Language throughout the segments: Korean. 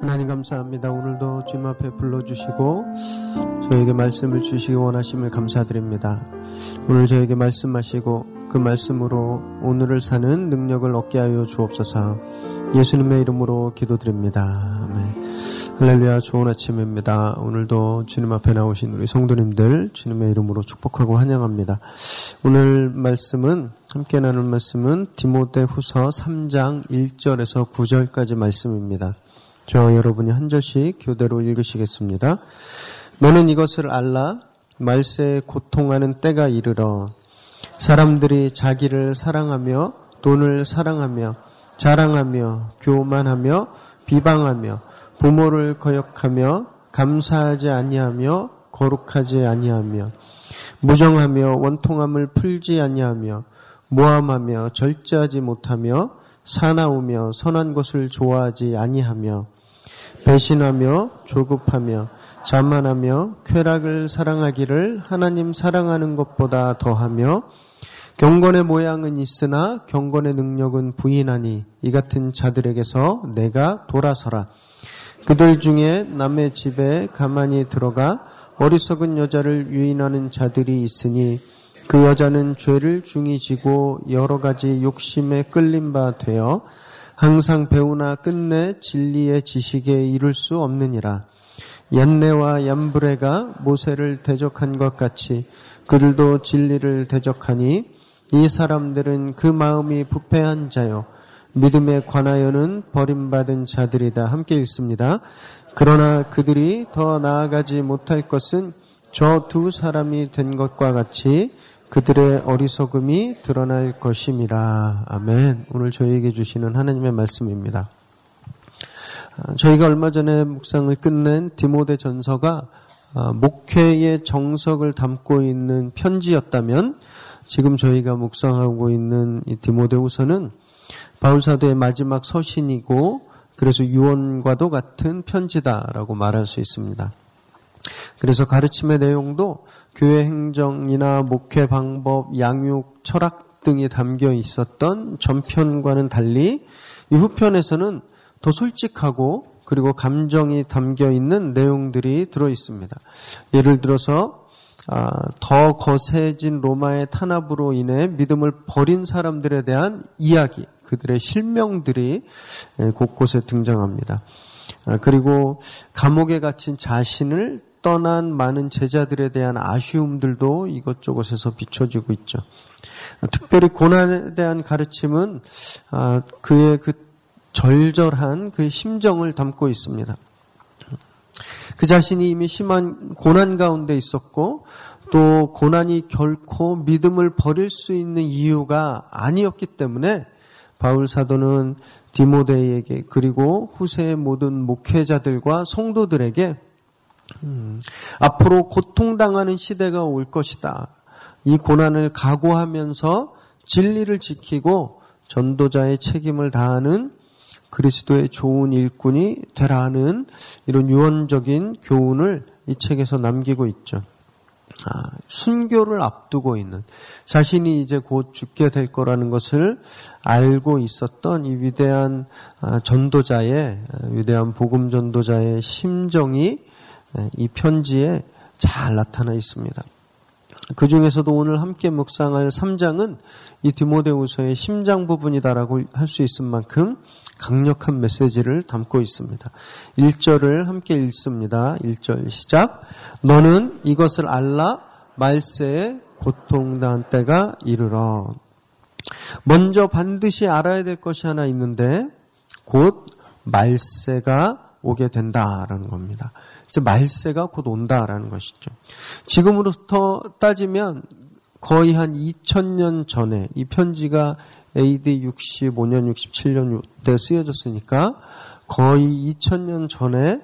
하나님 감사합니다. 오늘도 주님 앞에 불러주시고 저에게 말씀을 주시기 원하심을 감사드립니다. 오늘 저에게 말씀하시고 그 말씀으로 오늘을 사는 능력을 얻게 하여 주옵소서 예수님의 이름으로 기도드립니다. 아멘. 할렐루야 좋은 아침입니다. 오늘도 주님 앞에 나오신 우리 성도님들 주님의 이름으로 축복하고 환영합니다. 오늘 말씀은 함께 나눌 말씀은 디모데 후서 3장 1절에서 9절까지 말씀입니다. 저 여러분이 한 절씩 교대로 읽으시겠습니다. 너는 이것을 알라 말세에 고통하는 때가 이르러 사람들이 자기를 사랑하며 돈을 사랑하며 자랑하며 교만하며 비방하며 부모를 거역하며 감사하지 아니하며 거룩하지 아니하며 무정하며 원통함을 풀지 아니하며 모함하며 절제하지 못하며 사나우며 선한 것을 좋아하지 아니하며 배신하며 조급하며 자만하며 쾌락을 사랑하기를 하나님 사랑하는 것보다 더하며 경건의 모양은 있으나 경건의 능력은 부인하니 이 같은 자들에게서 내가 돌아서라. 그들 중에 남의 집에 가만히 들어가 어리석은 여자를 유인하는 자들이 있으니 그 여자는 죄를 중히 지고 여러 가지 욕심에 끌린 바 되어 항상 배우나 끝내 진리의 지식에 이룰 수 없느니라. 얀네와 얀브레가 모세를 대적한 것 같이 그들도 진리를 대적하니 이 사람들은 그 마음이 부패한 자요. 믿음에 관하여는 버림받은 자들이다. 함께 읽습니다. 그러나 그들이 더 나아가지 못할 것은 저 두 사람이 된 것과 같이 그들의 어리석음이 드러날 것임이라. 아멘. 오늘 저희에게 주시는 하나님의 말씀입니다. 아, 저희가 얼마 전에 묵상을 끝낸 디모데 전서가 아, 목회의 정석을 담고 있는 편지였다면 지금 저희가 묵상하고 있는 이 디모데 후서는 바울사도의 마지막 서신이고 그래서 유언과도 같은 편지다라고 말할 수 있습니다. 그래서 가르침의 내용도 교회 행정이나 목회 방법, 양육, 철학 등이 담겨 있었던 전편과는 달리 이 후편에서는 더 솔직하고 그리고 감정이 담겨 있는 내용들이 들어 있습니다. 예를 들어서 아, 더 거세진 로마의 탄압으로 인해 믿음을 버린 사람들에 대한 이야기, 그들의 실명들이 예, 곳곳에 등장합니다. 아, 그리고 감옥에 갇힌 자신을 떠난 많은 제자들에 대한 아쉬움들도 이것저것에서 비춰지고 있죠. 아, 특별히 고난에 대한 가르침은 아, 그의 그 절절한 그 심정을 담고 있습니다. 그 자신이 이미 심한 고난 가운데 있었고 또 고난이 결코 믿음을 버릴 수 있는 이유가 아니었기 때문에 바울 사도는 디모데에게 그리고 후세의 모든 목회자들과 성도들에게 음, 앞으로 고통당하는 시대가 올 것이다. 이 고난을 각오하면서 진리를 지키고 전도자의 책임을 다하는 그리스도의 좋은 일꾼이 되라는 이런 유언적인 교훈을 이 책에서 남기고 있죠. 아, 순교를 앞두고 있는 자신이 이제 곧 죽게 될 거라는 것을 알고 있었던 이 위대한 아, 전도자의 아, 위대한 복음 전도자의 심정이 이 편지에 잘 나타나 있습니다. 그 중에서도 오늘 함께 묵상할 3장은 이 디모데후서의 심장 부분이다라고 할 수 있을 만큼 강력한 메시지를 담고 있습니다. 1절을 함께 읽습니다. 1절 시작. 너는 이것을 알라 말세에 고통당한 때가 이르러. 먼저 반드시 알아야 될 것이 하나 있는데 곧 말세가 오게 된다라는 겁니다. 즉 말세가 곧 온다라는 것이죠. 지금으로부터 따지면 거의 한 2000년 전에 이 편지가 AD 65년, 67년 때 쓰여졌으니까 거의 2000년 전에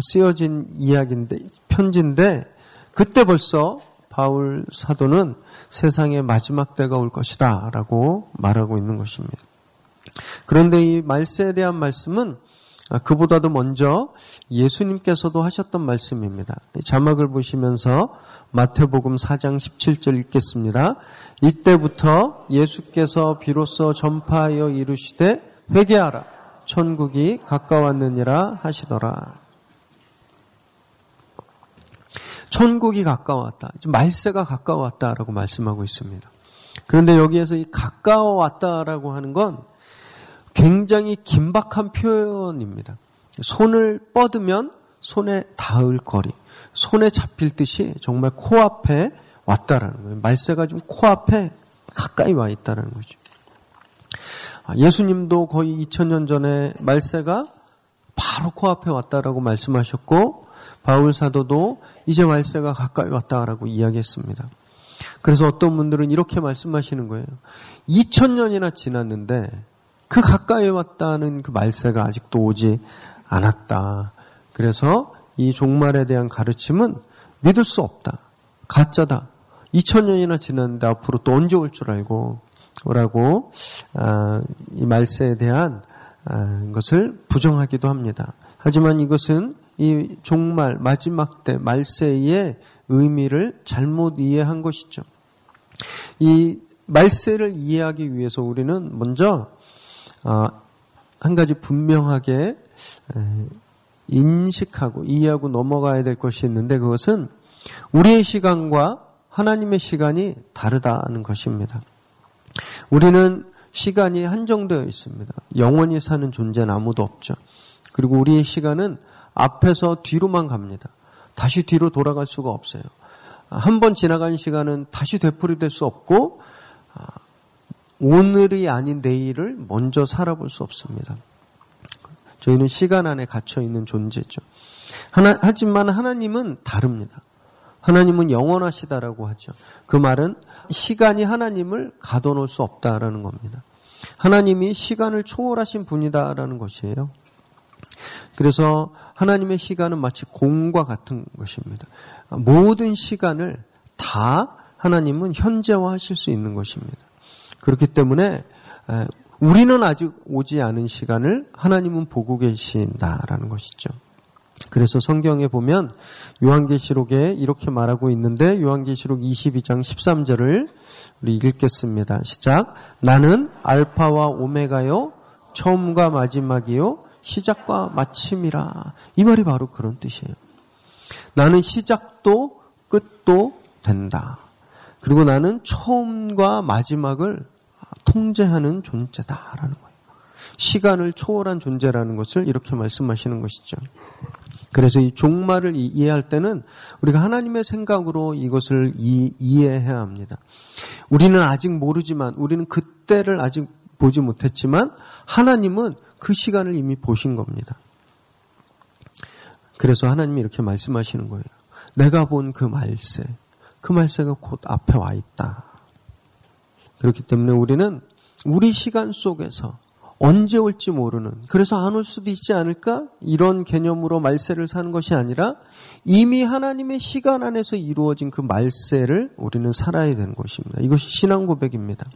쓰여진 이야기인데, 편지인데, 그때 벌써 바울 사도는 세상의 마지막 때가 올 것이다 라고 말하고 있는 것입니다. 그런데 이 말세에 대한 말씀은 그보다도 먼저 예수님께서도 하셨던 말씀입니다. 자막을 보시면서 마태복음 4장 17절 읽겠습니다. 이때부터 예수께서 비로소 전파하여 이르시되 회개하라 천국이 가까웠느니라 하시더라. 천국이 가까웠다. 말세가 가까웠다라고 말씀하고 있습니다. 그런데 여기에서 이 가까워 왔다라고 하는 건 굉장히 긴박한 표현입니다. 손을 뻗으면 손에 닿을 거리, 손에 잡힐 듯이 정말 코앞에 왔다라는 거예요. 말세가 좀 코앞에 가까이 와 있다라는 거죠. 아, 예수님도 거의 2000년 전에 말세가 바로 코앞에 왔다라고 말씀하셨고 바울 사도도 이제 말세가 가까이 왔다라고 이야기했습니다. 그래서 어떤 분들은 이렇게 말씀하시는 거예요. 2000년이나 지났는데 그 가까이 왔다는 그 말세가 아직도 오지 않았다. 그래서 이 종말에 대한 가르침은 믿을 수 없다. 가짜다. 2000년이나 지났는데 앞으로 또 언제 올 줄 알고 라고 아, 이 말세에 대한 아, 것을 부정하기도 합니다. 하지만 이것은 이 종말 마지막 때 말세의 의미를 잘못 이해한 것이죠. 이 말세를 이해하기 위해서 우리는 먼저 어, 한 가지 분명하게 인식하고 이해하고 넘어가야 될 것이 있는데 그것은 우리의 시간과 하나님의 시간이 다르다는 것입니다. 우리는 시간이 한정되어 있습니다. 영원히 사는 존재는 아무도 없죠. 그리고 우리의 시간은 앞에서 뒤로만 갑니다. 다시 뒤로 돌아갈 수가 없어요. 한 번 지나간 시간은 다시 되풀이될 수 없고 아, 오늘이 아닌 내일을 먼저 살아볼 수 없습니다. 저희는 시간 안에 갇혀 있는 존재죠. 하나, 하지만 하나님은 다릅니다. 하나님은 영원하시다라고 하죠. 그 말은 시간이 하나님을 가둬놓을 수 없다라는 겁니다. 하나님이 시간을 초월하신 분이다라는 것이에요. 그래서 하나님의 시간은 마치 공과 같은 것입니다. 모든 시간을 다 하나님은 현재화 하실 수 있는 것입니다. 그렇기 때문에 우리는 아직 오지 않은 시간을 하나님은 보고 계신다라는 것이죠. 그래서 성경에 보면 요한계시록에 이렇게 말하고 있는데 요한계시록 22장 13절을 우리 읽겠습니다. 시작. 나는 알파와 오메가요 처음과 마지막이요 시작과 마침이라. 이 말이 바로 그런 뜻이에요. 나는 시작도 끝도 된다. 그리고 나는 처음과 마지막을 통제하는 존재다라는 거예요. 시간을 초월한 존재라는 것을 이렇게 말씀하시는 것이죠. 그래서 이 종말을 이해할 때는 우리가 하나님의 생각으로 이것을 이해해야 합니다. 우리는 아직 모르지만 우리는 그때를 아직 보지 못했지만 하나님은 그 시간을 이미 보신 겁니다. 그래서 하나님이 이렇게 말씀하시는 거예요. 내가 본 그 말세, 그 말세가 곧 앞에 와 있다. 그렇기 때문에 우리는 우리 시간 속에서 언제 올지 모르는, 그래서 안 올 수도 있지 않을까? 이런 개념으로 말세를 사는 것이 아니라 이미 하나님의 시간 안에서 이루어진 그 말세를 우리는 살아야 되는 것입니다. 이것이 신앙 고백입니다.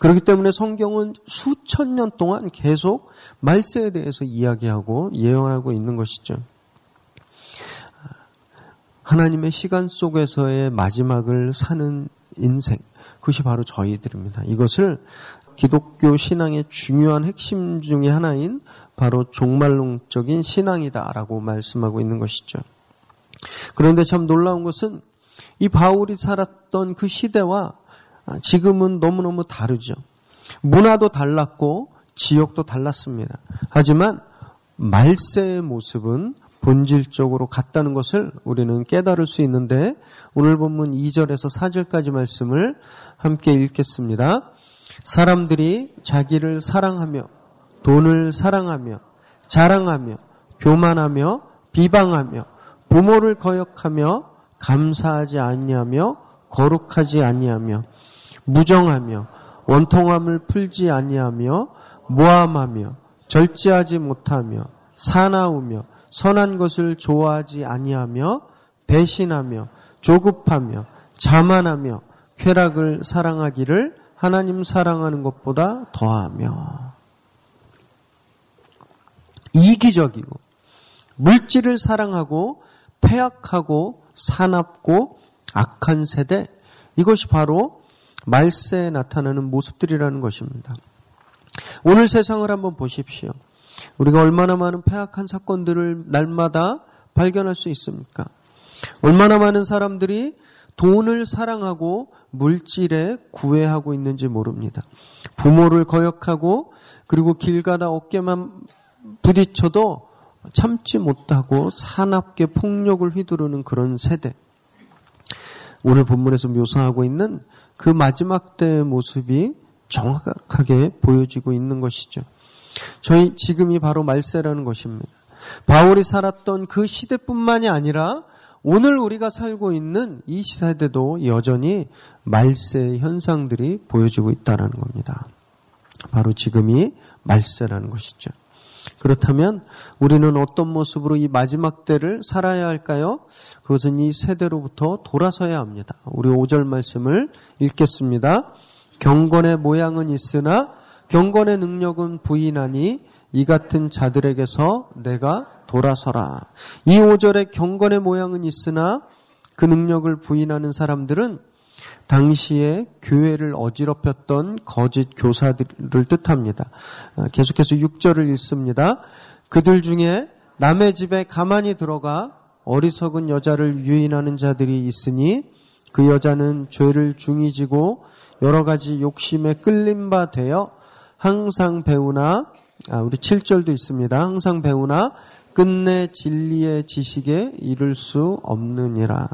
그렇기 때문에 성경은 수천 년 동안 계속 말세에 대해서 이야기하고 예언하고 있는 것이죠. 하나님의 시간 속에서의 마지막을 사는 인생, 그것이 바로 저희들입니다. 이것을 기독교 신앙의 중요한 핵심 중의 하나인 바로 종말론적인 신앙이다라고 말씀하고 있는 것이죠. 그런데 참 놀라운 것은 이 바울이 살았던 그 시대와 아, 지금은 너무너무 다르죠. 문화도 달랐고 지역도 달랐습니다. 하지만 말세의 모습은 본질적으로 같다는 것을 우리는 깨달을 수 있는데 오늘 본문 2절에서 4절까지 말씀을 함께 읽겠습니다. 사람들이 자기를 사랑하며 돈을 사랑하며 자랑하며 교만하며 비방하며 부모를 거역하며 감사하지 아니하며 거룩하지 아니하며 무정하며 원통함을 풀지 아니하며 모함하며 절제하지 못하며 사나우며 선한 것을 좋아하지 아니하며 배신하며 조급하며 자만하며 쾌락을 사랑하기를 하나님 사랑하는 것보다 더하며 이기적이고 물질을 사랑하고 폐악하고 사납고 악한 세대 이것이 바로 말세에 나타나는 모습들이라는 것입니다. 오늘 세상을 한번 보십시오. 우리가 얼마나 많은 폐악한 사건들을 날마다 발견할 수 있습니까? 얼마나 많은 사람들이 돈을 사랑하고 물질에 구애하고 있는지 모릅니다. 부모를 거역하고 그리고 길 가다 어깨만 부딪혀도 참지 못하고 사납게 폭력을 휘두르는 그런 세대. 오늘 본문에서 묘사하고 있는 그 마지막 때의 모습이 정확하게 보여지고 있는 것이죠. 저희 지금이 바로 말세라는 것입니다. 바울이 살았던 그 시대뿐만이 아니라 오늘 우리가 살고 있는 이 시대도 여전히 말세 현상들이 보여지고 있다는 겁니다. 바로 지금이 말세라는 것이죠. 그렇다면 우리는 어떤 모습으로 이 마지막 때를 살아야 할까요? 그것은 이 세대로부터 돌아서야 합니다. 우리 5절 말씀을 읽겠습니다. 경건의 모양은 있으나 경건의 능력은 부인하니 이 같은 자들에게서 내가 돌아서라. 이 5절의 경건의 모양은 있으나 그 능력을 부인하는 사람들은 당시에 교회를 어지럽혔던 거짓 교사들을 뜻합니다. 아, 계속해서 6절을 읽습니다. 그들 중에 남의 집에 가만히 들어가 어리석은 여자를 유인하는 자들이 있으니 그 여자는 죄를 중이지고 여러 가지 욕심에 끌림 바 되어 항상 배우나 아, 우리 7절도 있습니다. 항상 배우나 끝내 진리의 지식에 이를 수 없느니라.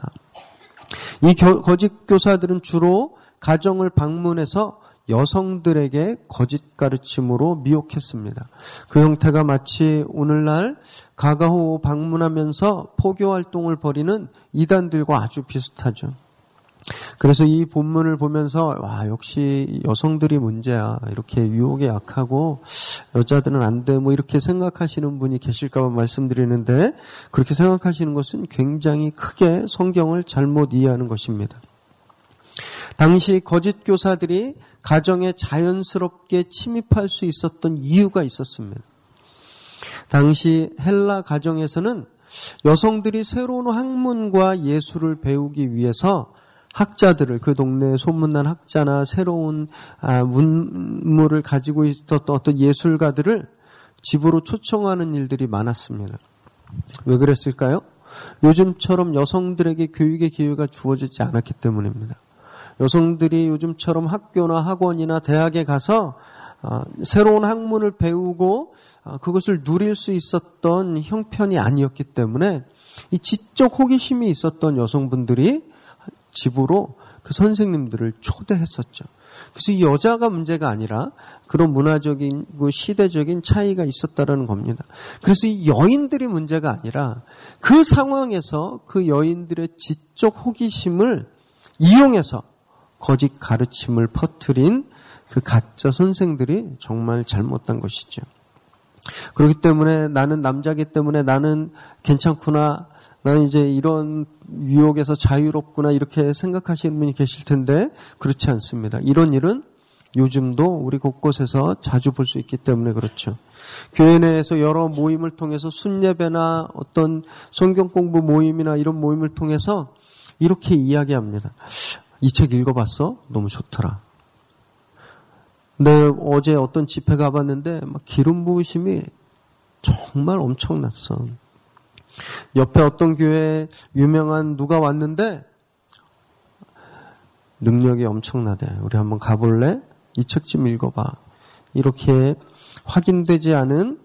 이 거짓 교사들은 주로 가정을 방문해서 여성들에게 거짓 가르침으로 미혹했습니다. 그 형태가 마치 오늘날 가가호 방문하면서 포교 활동을 벌이는 이단들과 아주 비슷하죠. 그래서 이 본문을 보면서 와 역시 여성들이 문제야 이렇게 유혹에 약하고 여자들은 안 돼 뭐 이렇게 생각하시는 분이 계실까봐 말씀드리는데 그렇게 생각하시는 것은 굉장히 크게 성경을 잘못 이해하는 것입니다. 당시 거짓 교사들이 가정에 자연스럽게 침입할 수 있었던 이유가 있었습니다. 당시 헬라 가정에서는 여성들이 새로운 학문과 예술을 배우기 위해서 학자들을 그 동네에 소문난 학자나 새로운 아, 문물을 가지고 있었던 어떤 예술가들을 집으로 초청하는 일들이 많았습니다. 왜 그랬을까요? 요즘처럼 여성들에게 교육의 기회가 주어지지 않았기 때문입니다. 여성들이 요즘처럼 학교나 학원이나 대학에 가서 아, 새로운 학문을 배우고 아, 그것을 누릴 수 있었던 형편이 아니었기 때문에 이 지적 호기심이 있었던 여성분들이 집으로 그 선생님들을 초대했었죠. 그래서 이 여자가 문제가 아니라 그런 문화적인 그 시대적인 차이가 있었다라는 겁니다. 그래서 이 여인들이 문제가 아니라 그 상황에서 그 여인들의 지적 호기심을 이용해서 거짓 가르침을 퍼뜨린 그 가짜 선생들이 정말 잘못한 것이죠. 그렇기 때문에 나는 남자기 때문에 나는 괜찮구나. 나는 이제 이런 유혹에서 자유롭구나 이렇게 생각하시는 분이 계실 텐데 그렇지 않습니다. 이런 일은 요즘도 우리 곳곳에서 자주 볼 수 있기 때문에 그렇죠. 교회 내에서 여러 모임을 통해서 순예배나 어떤 성경 공부 모임이나 이런 모임을 통해서 이렇게 이야기합니다. 이 책 읽어봤어? 너무 좋더라. 내 어제 어떤 집회 가봤는데 막 기름 부으심이 정말 엄청났어. 옆에 어떤 교회 유명한 누가 왔는데 능력이 엄청나대. 우리 한번 가볼래? 이 책 좀 읽어봐. 이렇게 확인되지 않은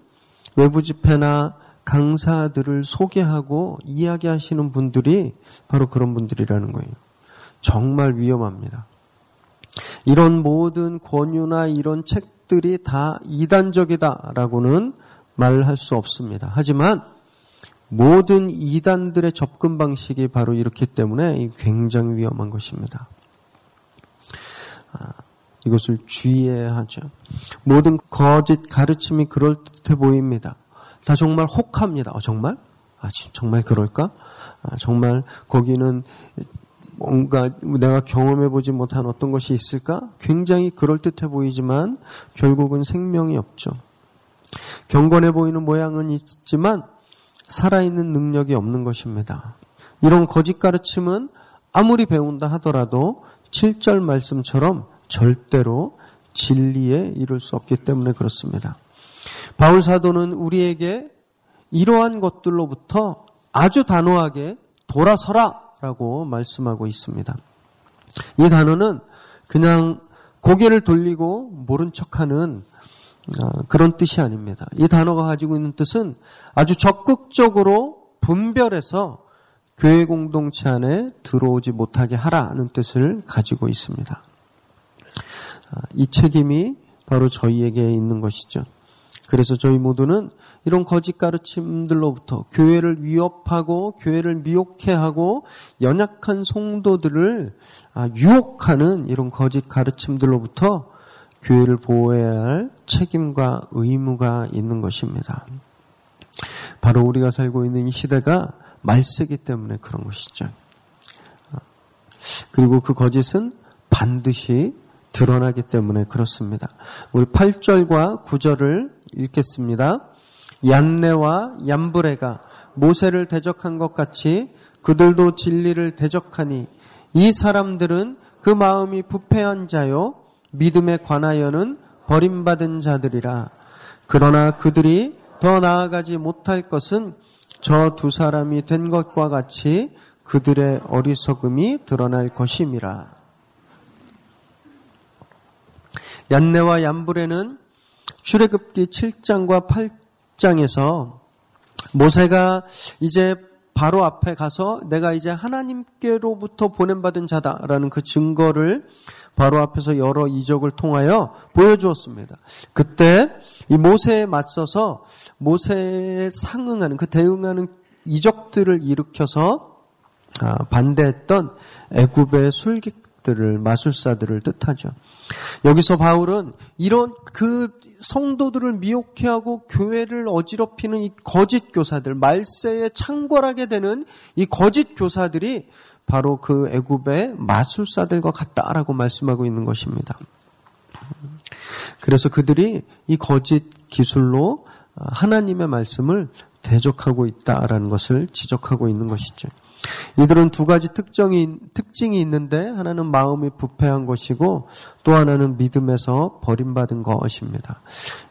외부 집회나 강사들을 소개하고 이야기하시는 분들이 바로 그런 분들이라는 거예요. 정말 위험합니다. 이런 모든 권유나 이런 책들이 다 이단적이다라고는 말할 수 없습니다. 하지만 모든 이단들의 접근 방식이 바로 이렇기 때문에 굉장히 위험한 것입니다. 아, 이것을 주의해야 하죠. 모든 거짓 가르침이 그럴듯해 보입니다. 다 정말 혹합니다. 어, 정말? 아, 정말 그럴까? 아, 정말 거기는 뭔가 내가 경험해 보지 못한 어떤 것이 있을까? 굉장히 그럴듯해 보이지만 결국은 생명이 없죠. 경건해 보이는 모양은 있지만 살아있는 능력이 없는 것입니다. 이런 거짓 가르침은 아무리 배운다 하더라도 7절 말씀처럼 절대로 진리에 이룰 수 없기 때문에 그렇습니다. 바울 사도는 우리에게 이러한 것들로부터 아주 단호하게 돌아서라 라고 말씀하고 있습니다. 이 단어는 그냥 고개를 돌리고 모른 척하는 어, 그런 뜻이 아닙니다. 이 단어가 가지고 있는 뜻은 아주 적극적으로 분별해서 교회 공동체 안에 들어오지 못하게 하라는 뜻을 가지고 있습니다. 아, 이 책임이 바로 저희에게 있는 것이죠. 그래서 저희 모두는 이런 거짓 가르침들로부터 교회를 위협하고 교회를 미혹해 하고 연약한 성도들을 아, 유혹하는 이런 거짓 가르침들로부터 교회를 보호해야 할 책임과 의무가 있는 것입니다. 바로 우리가 살고 있는 이 시대가 말세기 때문에 그런 것이죠. 아, 그리고 그 거짓은 반드시 드러나기 때문에 그렇습니다. 우리 8절과 9절을 읽겠습니다. 얀네와 얀브레가 모세를 대적한 것 같이 그들도 진리를 대적하니 이 사람들은 그 마음이 부패한 자요 믿음에 관하여는 버림받은 자들이라 그러나 그들이 더 나아가지 못할 것은 저 두 사람이 된 것과 같이 그들의 어리석음이 드러날 것임이라. 얀네와 얀브레는 출애굽기 7장과 8장에서 모세가 이제 바로 앞에 가서 내가 이제 하나님께로부터 보냄받은 자다라는 그 증거를 바로 앞에서 여러 이적을 통하여 보여주었습니다. 그때 이 모세에 맞서서 모세에 상응하는 그 대응하는 이적들을 일으켜서 아, 반대했던 애굽의 술객 것들을 마술사들을 뜻하죠. 여기서 바울은 이런 그 성도들을 미혹해 하고 교회를 어지럽히는 이 거짓 교사들, 말세에 창궐하게 되는 이 거짓 교사들이 바로 그 애굽의 마술사들과 같다라고 말씀하고 있는 것입니다. 그래서 그들이 이 거짓 기술로 하나님의 말씀을 대적하고 있다라는 것을 지적하고 있는 것이죠. 이들은 두 가지 특정이, 특징이 있는데 하나는 마음이 부패한 것이고 또 하나는 믿음에서 버림받은 것입니다.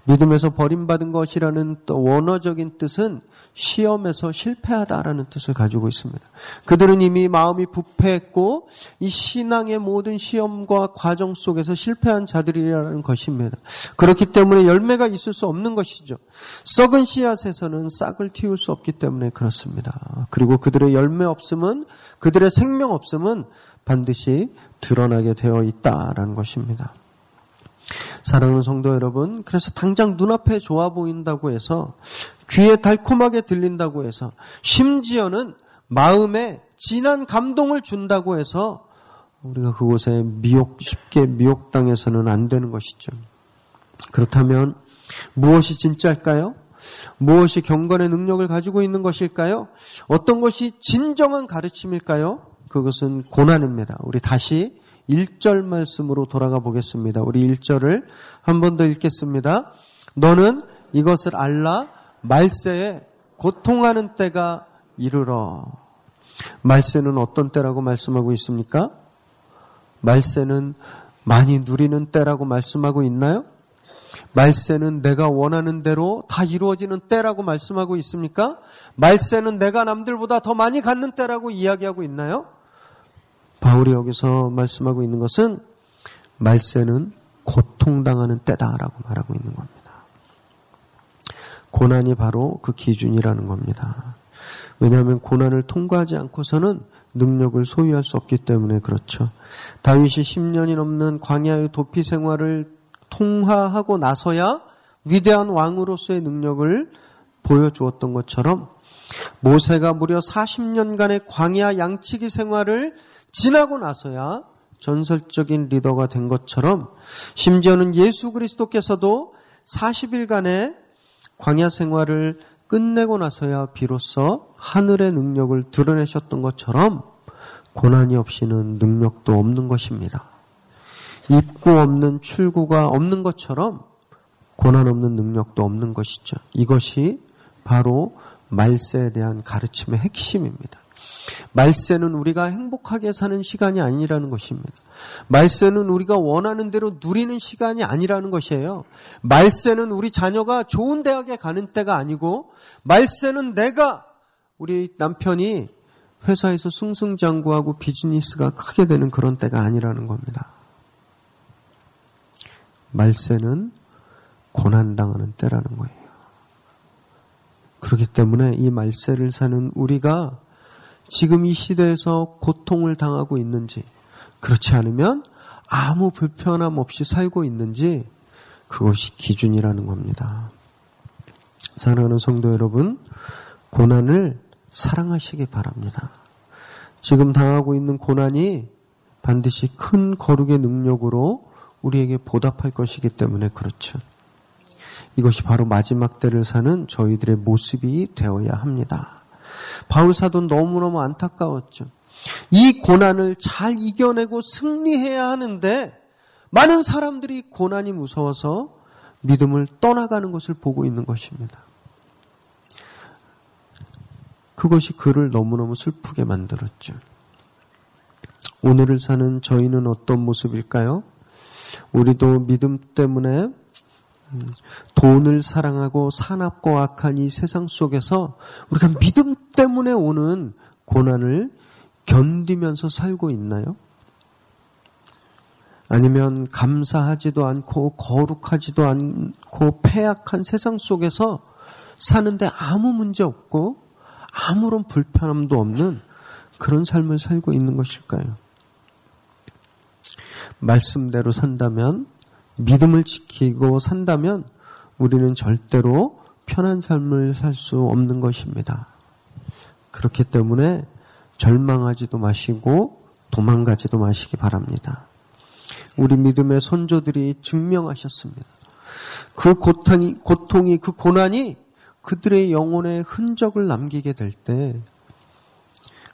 믿음에서 버림받은 것이라는 또 원어적인 뜻은 시험에서 실패하다라는 뜻을 가지고 있습니다. 그들은 이미 마음이 부패했고 이 신앙의 모든 시험과 과정 속에서 실패한 자들이라는 것입니다. 그렇기 때문에 열매가 있을 수 없는 것이죠. 썩은 씨앗에서는 싹을 틔울 수 없기 때문에 그렇습니다. 그리고 그들의 열매 없음은 그들의 생명 없음은 반드시 드러나게 되어 있다라는 것입니다. 사랑하는 성도 여러분, 그래서 당장 눈앞에 좋아 보인다고 해서 귀에 달콤하게 들린다고 해서 심지어는 마음에 진한 감동을 준다고 해서 우리가 그곳에 미혹 쉽게 미혹당해서는 안 되는 것이죠. 그렇다면 무엇이 진짜일까요? 무엇이 경건의 능력을 가지고 있는 것일까요? 어떤 것이 진정한 가르침일까요? 그것은 고난입니다. 우리 다시 1절 말씀으로 돌아가 보겠습니다. 우리 1절을 한 번 더 읽겠습니다. 너는 이것을 알라 말세에 고통하는 때가 이르러. 말세는 어떤 때라고 말씀하고 있습니까? 말세는 많이 누리는 때라고 말씀하고 있나요? 말세는 내가 원하는 대로 다 이루어지는 때라고 말씀하고 있습니까? 말세는 내가 남들보다 더 많이 갖는 때라고 이야기하고 있나요? 바울이 여기서 말씀하고 있는 것은 말세는 고통당하는 때다라고 말하고 있는 겁니다. 고난이 바로 그 기준이라는 겁니다. 왜냐하면 고난을 통과하지 않고서는 능력을 소유할 수 없기 때문에 그렇죠. 다윗이 10년이 넘는 광야의 도피 생활을 통화하고 나서야 위대한 왕으로서의 능력을 보여주었던 것처럼 모세가 무려 40년간의 광야 양치기 생활을 지나고 나서야 전설적인 리더가 된 것처럼 심지어는 예수 그리스도께서도 40일간의 광야 생활을 끝내고 나서야 비로소 하늘의 능력을 드러내셨던 것처럼 고난이 없이는 능력도 없는 것입니다. 입구 없는 출구가 없는 것처럼 고난 없는 능력도 없는 것이죠. 이것이 바로 말세에 대한 가르침의 핵심입니다. 말세는 우리가 행복하게 사는 시간이 아니라는 것입니다. 말세는 우리가 원하는 대로 누리는 시간이 아니라는 것이에요. 말세는 우리 자녀가 좋은 대학에 가는 때가 아니고 말세는 내가 우리 남편이 회사에서 승승장구하고 비즈니스가 크게 되는 그런 때가 아니라는 겁니다. 말세는 고난당하는 때라는 거예요. 그렇기 때문에 이 말세를 사는 우리가 지금 이 시대에서 고통을 당하고 있는지, 그렇지 않으면 아무 불편함 없이 살고 있는지, 그것이 기준이라는 겁니다. 사랑하는 성도 여러분, 고난을 사랑하시기 바랍니다. 지금 당하고 있는 고난이 반드시 큰 거룩의 능력으로 우리에게 보답할 것이기 때문에 그렇죠. 이것이 바로 마지막 때를 사는 저희들의 모습이 되어야 합니다. 바울 사도는 너무너무 안타까웠죠. 이 고난을 잘 이겨내고 승리해야 하는데 많은 사람들이 고난이 무서워서 믿음을 떠나가는 것을 보고 있는 것입니다. 그것이 그를 너무너무 슬프게 만들었죠. 오늘을 사는 저희는 어떤 모습일까요? 우리도 믿음 때문에 돈을 사랑하고 산업과 악한 이 세상 속에서 우리가 믿음 때문에 오는 고난을 견디면서 살고 있나요? 아니면 감사하지도 않고 거룩하지도 않고 폐악한 세상 속에서 사는데 아무 문제 없고 아무런 불편함도 없는 그런 삶을 살고 있는 것일까요? 말씀대로 산다면 믿음을 지키고 산다면 우리는 절대로 편한 삶을 살 수 없는 것입니다. 그렇기 때문에 절망하지도 마시고 도망가지도 마시기 바랍니다. 우리 믿음의 선조들이 증명하셨습니다. 그 고통이, 고통이, 그 고난이 그들의 영혼에 흔적을 남기게 될 때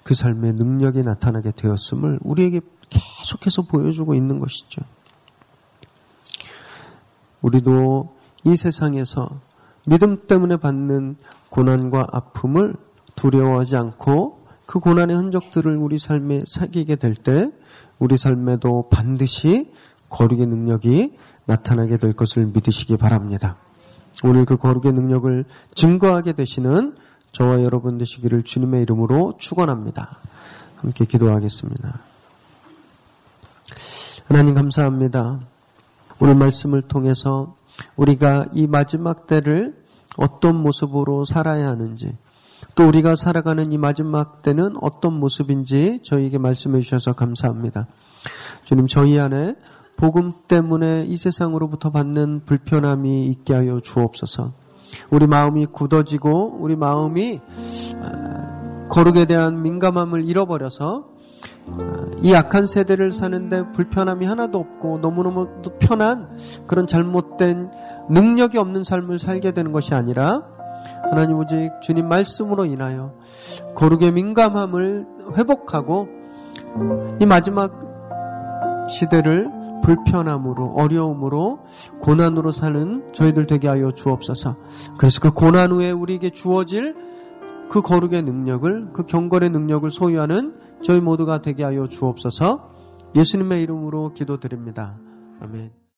그 삶의 능력이 나타나게 되었음을 우리에게 계속해서 보여주고 있는 것이죠. 우리도 이 세상에서 믿음 때문에 받는 고난과 아픔을 두려워하지 않고 그 고난의 흔적들을 우리 삶에 사귀게 될 때 우리 삶에도 반드시 거룩의 능력이 나타나게 될 것을 믿으시기 바랍니다. 오늘 그 거룩의 능력을 증거하게 되시는 저와 여러분 되시기를 주님의 이름으로 축원합니다. 함께 기도하겠습니다. 하나님 감사합니다. 오늘 말씀을 통해서 우리가 이 마지막 때를 어떤 모습으로 살아야 하는지 또 우리가 살아가는 이 마지막 때는 어떤 모습인지 저희에게 말씀해 주셔서 감사합니다. 주님 저희 안에 복음 때문에 이 세상으로부터 받는 불편함이 있게 하여 주옵소서. 우리 마음이 굳어지고 우리 마음이 아, 거룩에 대한 민감함을 잃어버려서 이 악한 세대를 사는데 불편함이 하나도 없고 너무너무 편한 그런 잘못된 능력이 없는 삶을 살게 되는 것이 아니라 하나님 오직 주님 말씀으로 인하여 거룩의 민감함을 회복하고 이 마지막 시대를 불편함으로 어려움으로 고난으로 사는 저희들 되게 하여 주옵소서. 그래서 그 고난 후에 우리에게 주어질 그 거룩의 능력을 그 경건의 능력을 소유하는 저희 모두가 되게 하여 주옵소서. 예수님의 이름으로 기도드립니다. 아멘.